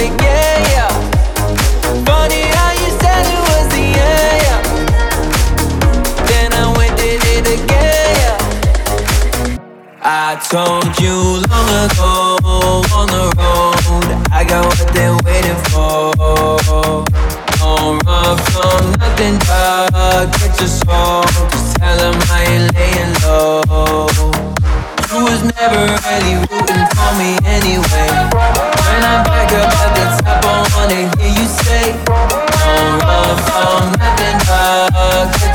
I yeah. Funny how you said it was the yeah. Then I went did it again, yeah. I told you long ago on the road, I got what they're waiting for. Don't run from nothing, your soul. Just I ain't laying low. You was never really rooting for me anyway. When I'm back up dog.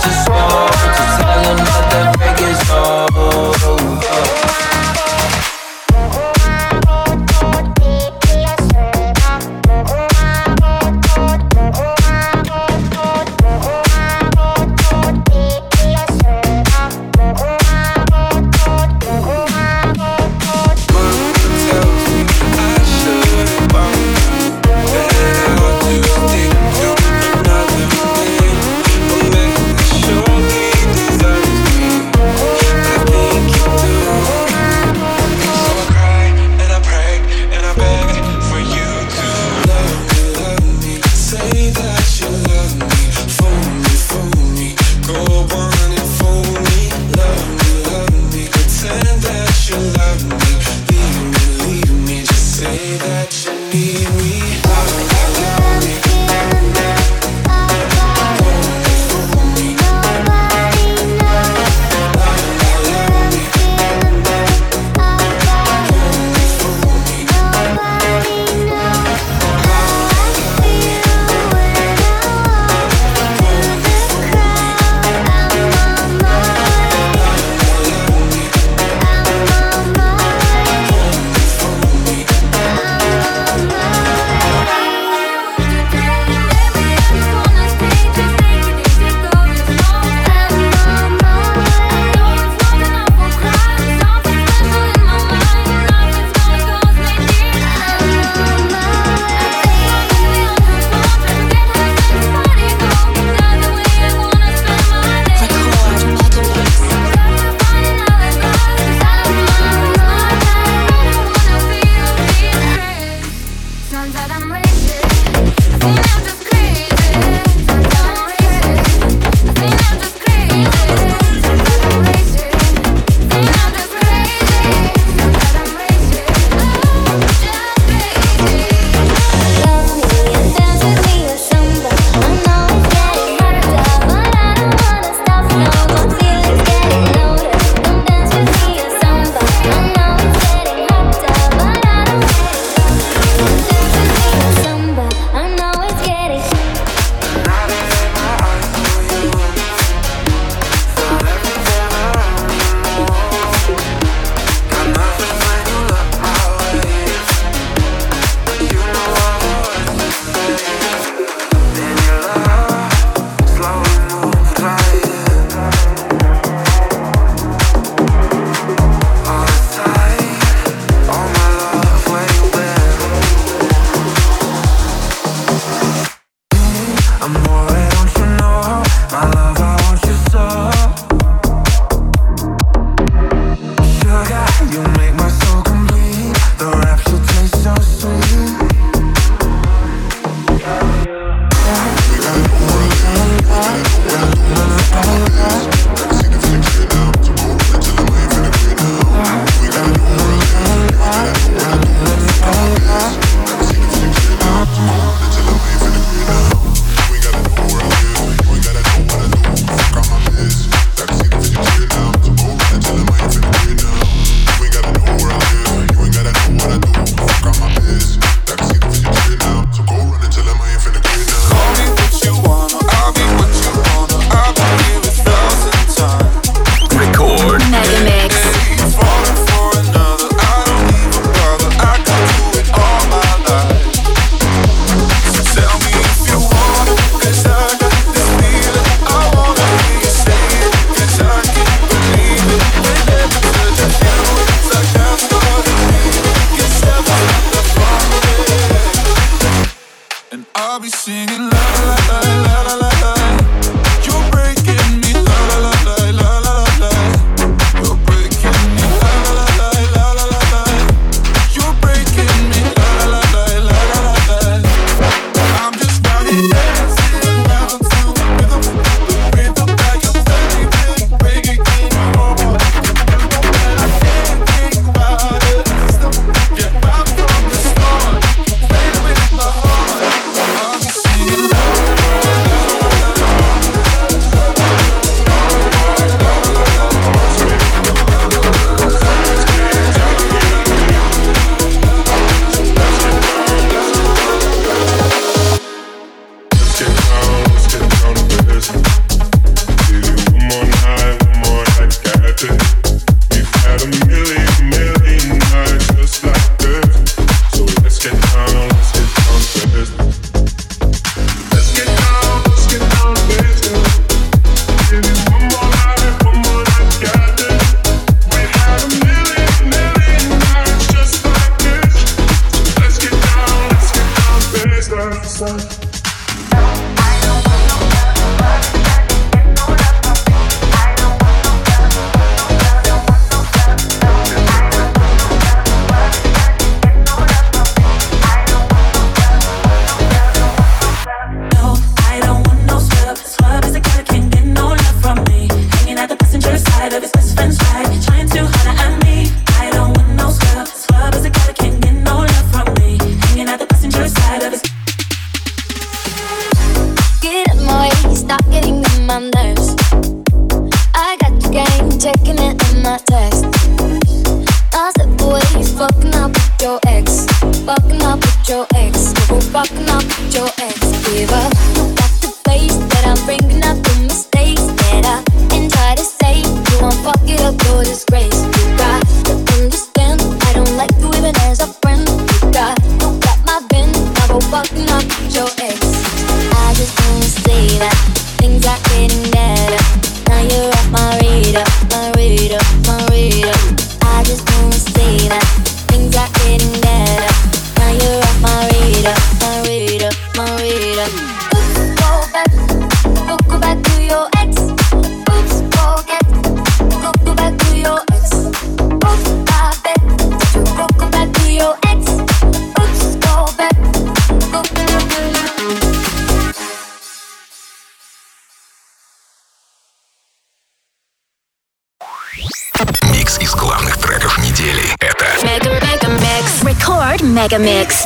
Mega Mix.